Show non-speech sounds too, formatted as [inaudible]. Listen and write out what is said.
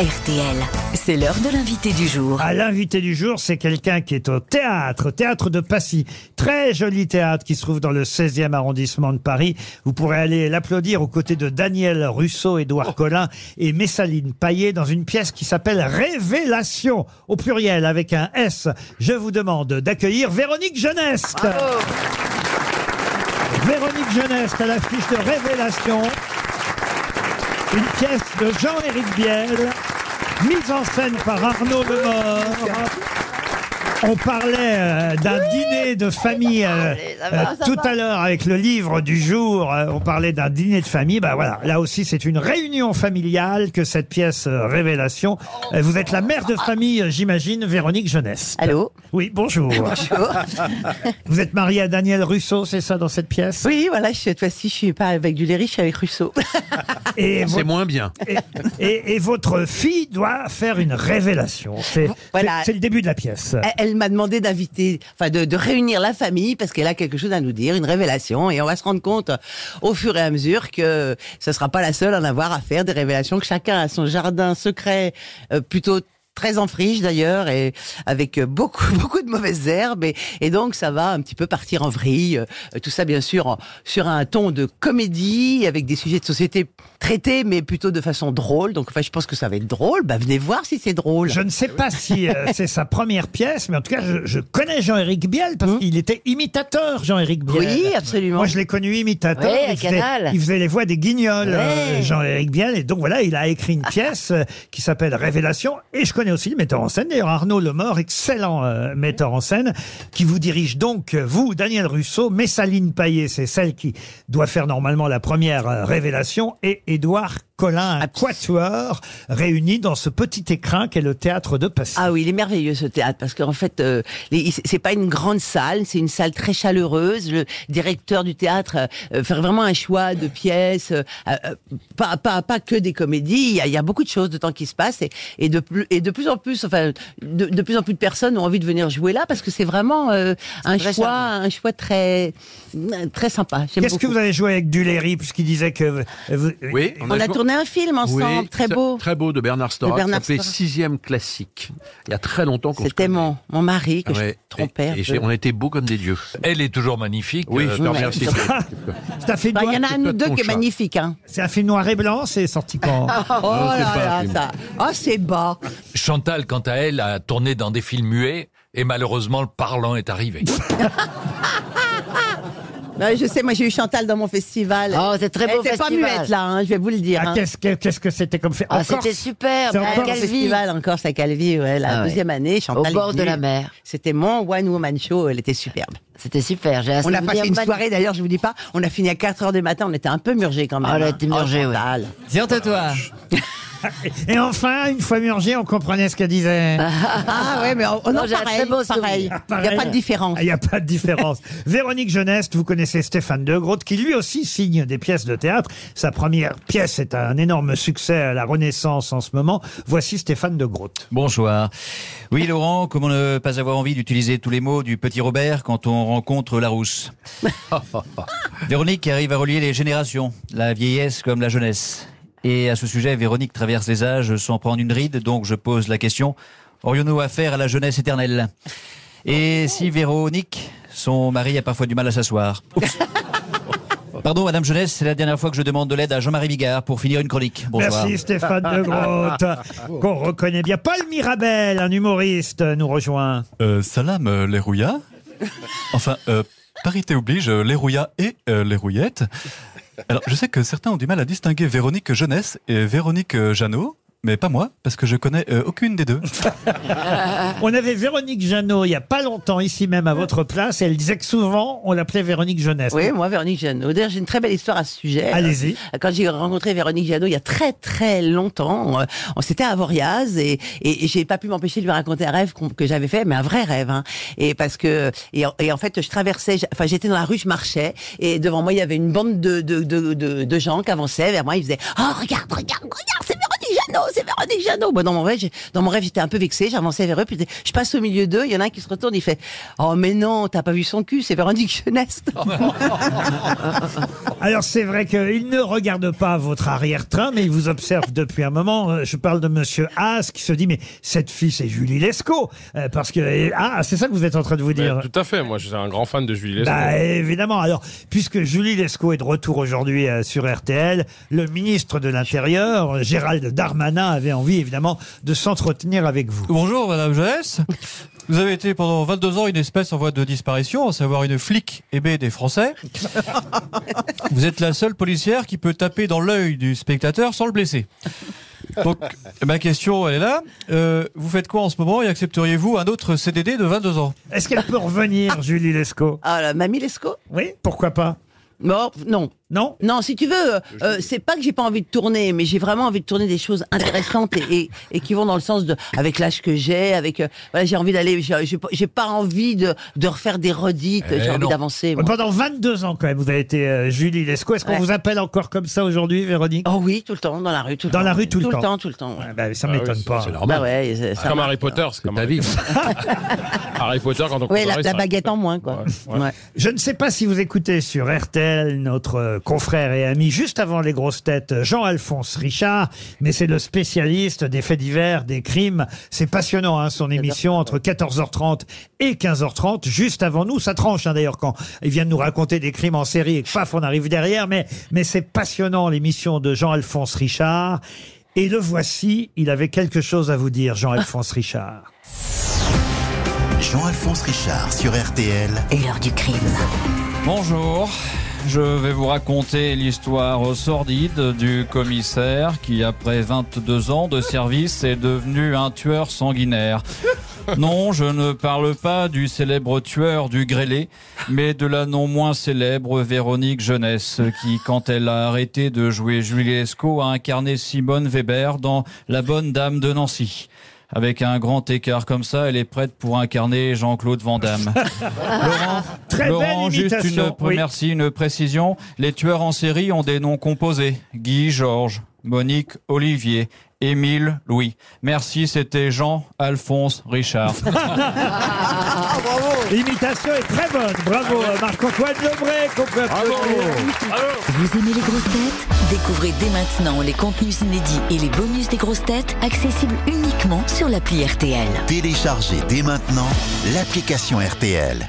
RTL. C'est l'heure de l'invité du jour. À l'invité du jour, c'est quelqu'un qui est au théâtre, théâtre de Passy. Très joli théâtre qui se trouve dans le 16e arrondissement de Paris. Vous pourrez aller l'applaudir aux côtés de Daniel Russo, Édouard Collin et Messaline Paillet dans une pièce qui s'appelle Révélation, au pluriel avec un S. Je vous demande d'accueillir Véronique Jeunesse. Véronique Jeunesse à l'affiche de Révélation. Une pièce de Jean-Éric Biel, mise en scène par Arnaud Lemort. On parlait euh, d'un dîner de famille euh, euh, tout à l'heure avec le livre du jour. euh, on parlait d'un dîner de famille. Bah voilà, là aussi c'est une réunion familiale que cette pièce euh, Révélation. Euh, vous êtes la mère de famille, euh, j'imagine, Véronique Jeunesse. Allô Oui, bonjour. [laughs] Bonjour. [laughs] Vous êtes mariée à Daniel Russo, c'est ça dans cette pièce? Oui, voilà, cette fois-ci, je suis pas avec Duléry, je suis avec Rousseau. [laughs] Et C'est votre- moins bien. Et, et- et votre fille doit faire une révélation. C'est Voilà. c'est- c'est le début de la pièce. Elle- Elle m'a demandé d'inviter, enfin de, réunir la famille parce qu'elle a quelque chose à nous dire, une révélation, et on va se rendre compte au fur et à mesure que ce sera pas la seule à en avoir à faire des révélations, que chacun a son jardin secret euh, plutôt très en friche d'ailleurs et avec beaucoup [laughs] beaucoup de mauvaises herbes. Et, donc ça va un petit peu partir en vrille. Euh, tout ça bien sûr sur un ton de comédie avec des sujets de société mais plutôt de façon drôle donc enfin je pense que ça va être drôle bah venez voir si c'est drôle Je ne sais pas si euh, [laughs] c'est sa première pièce, mais en tout cas, je, je connais Jean-Éric Biel parce qu'il était imitateur, Jean-Éric Biel. Oui, absolument. Moi, je l'ai connu imitateur. Ouais, à il, faisait, Canal. il faisait les voix des guignols, euh. Jean-Éric Biel. Et donc voilà, il a écrit une [laughs] pièce euh, qui s'appelle Révélation. Et je connais aussi le metteur en scène, d'ailleurs Arnaud Lemort, excellent euh, metteur en scène, qui vous dirige donc, euh, vous, Daniel Russo, Messaline Paillet, c'est celle qui doit faire normalement la première euh, révélation, et Édouard Collin, un quatuor réuni dans ce petit écrin qu'est le théâtre de Passy. Ah oui, il est merveilleux ce théâtre parce qu'en fait, euh, les- c'est pas une grande salle, c'est une salle très chaleureuse. Le directeur du théâtre euh, euh, fait vraiment un choix de pièces, euh, euh, pas, pas pas que des comédies. Il y a, il y a beaucoup de choses de temps qui se passent et, et de plus et de plus en plus, enfin, de, de plus en plus de personnes ont envie de venir jouer là parce que c'est vraiment euh, un très choix, charmant. un choix très très sympa. J'aime Qu'est-ce que beaucoup. vous avez joué avec Duléry, puisqu'il disait que... euh, vous- Oui, On a tourné un film ensemble, Oui, très beau. Très beau de Bernard Bernard ça s'appelait. Sixième Classique. Il y a très longtemps qu'on C'était mon mon mari que Ouais. je trompais. Et, on était beaux comme des dieux. Elle est toujours magnifique. Oui, euh, je te remercie. [laughs] C'est un film Bah, Il y en a un ou deux qui est magnifique. Hein. c'est un film noir et blanc, c'est sorti quand [laughs] Oh là là, ça. Ah, c'est bas. Chantal, quant à elle, a tourné dans des films muets et malheureusement le parlant est arrivé. [laughs] Ouais, je sais, moi j'ai eu Chantal dans mon festival. Oh, c'est très beau Elle était pas festival. muette là, hein, je vais vous le dire. Ah, hein. Qu'est-ce que qu'est-ce que c'était comme fait Ah, En Corse c'était super. C'est à encore Mon Calvi, festival encore à Calvi, ouais, la Ah ouais. deuxième année. Chantal au bord est de venue. la mer. C'était mon One Woman Show, elle était superbe. C'était super. J'ai un On a souvenir passé une magnifique. soirée d'ailleurs, je vous dis pas, on a fini à 4 heures du matin, on était un peu murgés quand même. Ah, on a hein. été murgés, ouais. Chantal. Tiens, toi Et enfin, une fois murgé, on comprenait ce qu'elle disait. [laughs] Ah ouais, mais on, on Non, en j'ai un pareil, très beau pareil. souvenir. Il n'y a pas de différence. Il n'y a pas [laughs] de différence. Véronique Jeunesse, vous connaissez Stéphane De Groot, qui lui aussi signe des pièces de théâtre. Sa première pièce est un énorme succès à la Renaissance en ce moment. Voici Stéphane De Groot. Bonsoir. Oui, Laurent, comment ne pas avoir envie d'utiliser tous les mots du petit Robert quand on rencontre la rousse [laughs] Véronique arrive à relier les générations, la vieillesse comme la jeunesse. Et à ce sujet, Véronique traverse les âges sans prendre une ride, donc je pose la question, aurions-nous affaire à la jeunesse éternelle? Et si Véronique, son mari a parfois du mal à s'asseoir? [laughs] Pardon, Madame Jeunesse, c'est la dernière fois que je demande de l'aide à Jean-Marie Bigard pour finir une chronique. Bonsoir. Merci Stéphane De Groot, [laughs] qu'on reconnaît bien. Paul Mirabel, un humoriste, nous rejoint. Euh, salam, euh, les rouillas. Enfin, euh, parité oblige, les rouillas et euh, les rouillettes. Alors, je sais que certains ont du mal à distinguer Véronique Jeunesse et Véronique euh, Jeannot, mais pas moi, parce que je connais euh, aucune des deux. [laughs] On avait Véronique Jeannot il y a pas longtemps ici même à votre place et elle disait que souvent on l'appelait Véronique Jeunesse. Oui, moi, Véronique Jeannot. D'ailleurs, j'ai une très belle histoire à ce sujet. Allez-y. Euh, Quand j'ai rencontré Véronique Jeannot il y a très très longtemps, euh, on s'était à Voriaz et, et, et j'ai pas pu m'empêcher de lui raconter un rêve que j'avais fait, mais un vrai rêve. Hein. Et parce que et, en- et en fait, je traversais, enfin j'étais dans la rue, je marchais et devant moi il y avait une bande de de, de, de, de gens qui avançaient vers moi. Ils faisaient oh regarde regarde regarde c'est Véronique Jeannot, c'est Véronique Jeannot. Bon, dans mon rêve, dans mon rêve, j'étais un peu vexée, j'avançais vers eux, puis je passe au milieu d'eux, il y en a un qui se retourne, il fait Oh mais non, t'as pas vu son cul, c'est Véronique Jeunesse. Alors c'est vrai qu'il ne regarde pas votre arrière-train, mais il vous observe depuis un moment. Euh, Je parle de Monsieur Haas qui se dit mais cette fille c'est Julie Lescaut Euh, parce que ah c'est ça que vous êtes en train de vous dire. Mais tout à fait, moi je suis un grand fan de Julie Lescaut. Bah, évidemment. Alors, puisque Julie Lescaut est de retour aujourd'hui euh, sur RTL, le ministre de l'Intérieur, euh, Gérald Darmanin, avait envie évidemment de s'entretenir avec vous. Bonjour Madame Jeunesse. Vous avez été pendant 22 ans une espèce en voie de disparition, à savoir une flic aimée des Français. [laughs] Vous êtes la seule policière qui peut taper dans l'œil du spectateur sans le blesser. Donc ma question elle est là. Euh, vous faites quoi en ce moment et accepteriez-vous un autre CDD de 22 ans? Est-ce qu'elle peut revenir, [laughs] Julie Lescaut? Ah, la mamie Lescaut? Oui, pourquoi pas? Non, non. Non Non, si tu veux, euh, c'est pas que j'ai pas envie de tourner, mais j'ai vraiment envie de tourner des choses intéressantes et, et, et qui vont dans le sens de, avec l'âge que j'ai, avec, euh, voilà, j'ai envie d'aller, j'ai j'ai pas- j'ai pas envie de, de refaire des redites, Eh j'ai envie non. d'avancer. moi. Pendant 22 ans quand même, vous avez été euh, Julie Lescaut. Est-ce qu'on Ouais. vous appelle encore comme ça aujourd'hui, Véronique? Oh oui, tout le temps, dans la rue, tout le Dans temps. la rue, tout le temps. Tout le temps, tout le temps. ouais. Ah bah, Ça Ah oui, m'étonne pas. C'est normal. Bah ouais, c'est- ça comme marche. Harry Potter, c'est comme ta Harry vie. [laughs] Harry Potter quand on Oui, la, comparait, la ça- baguette en moins, quoi. Ouais, ouais. Ouais. Je ne sais pas si vous écoutez sur RTL notre euh, confrère et ami juste avant les grosses têtes, Jean-Alphonse Richard, mais c'est le spécialiste des faits divers, des crimes. C'est passionnant, hein, son émission entre 14h30 et 15h30, juste avant nous. Ça tranche hein, d'ailleurs quand il vient de nous raconter des crimes en série et que paf, on arrive derrière. Mais, mais c'est passionnant l'émission de Jean-Alphonse Richard. Et le voici, il avait quelque chose à vous dire, Jean-Alphonse Richard. Jean-Alphonse Richard sur RTL. L'heure du crime. Bonjour. Je vais vous raconter l'histoire sordide du commissaire qui, après 22 ans de service, est devenu un tueur sanguinaire. [laughs] Non, je ne parle pas du célèbre tueur du grêlé, mais de la non moins célèbre Véronique Jeunesse, qui, quand elle a arrêté de jouer Julie Lescaut, a incarné Simone Weber dans La Bonne Dame de Nancy. Avec un grand écart comme ça, elle est prête pour incarner Jean-Claude Van Damme. [laughs] Laurent, Très Laurent, belle juste une, oui. merci, une précision. Les tueurs en série ont des noms composés. Guy, Georges, Monique, Olivier, Émile, Louis. Merci, c'était Jean-Alphonse Richard. [laughs] L'imitation est très bonne. Bravo, euh, Marc-Antoine Lebré, qu'on peut applaudir. Vous aimez les grosses têtes? Découvrez dès maintenant les contenus inédits et les bonus des grosses têtes accessibles uniquement sur l'appli RTL. Téléchargez dès maintenant l'application RTL.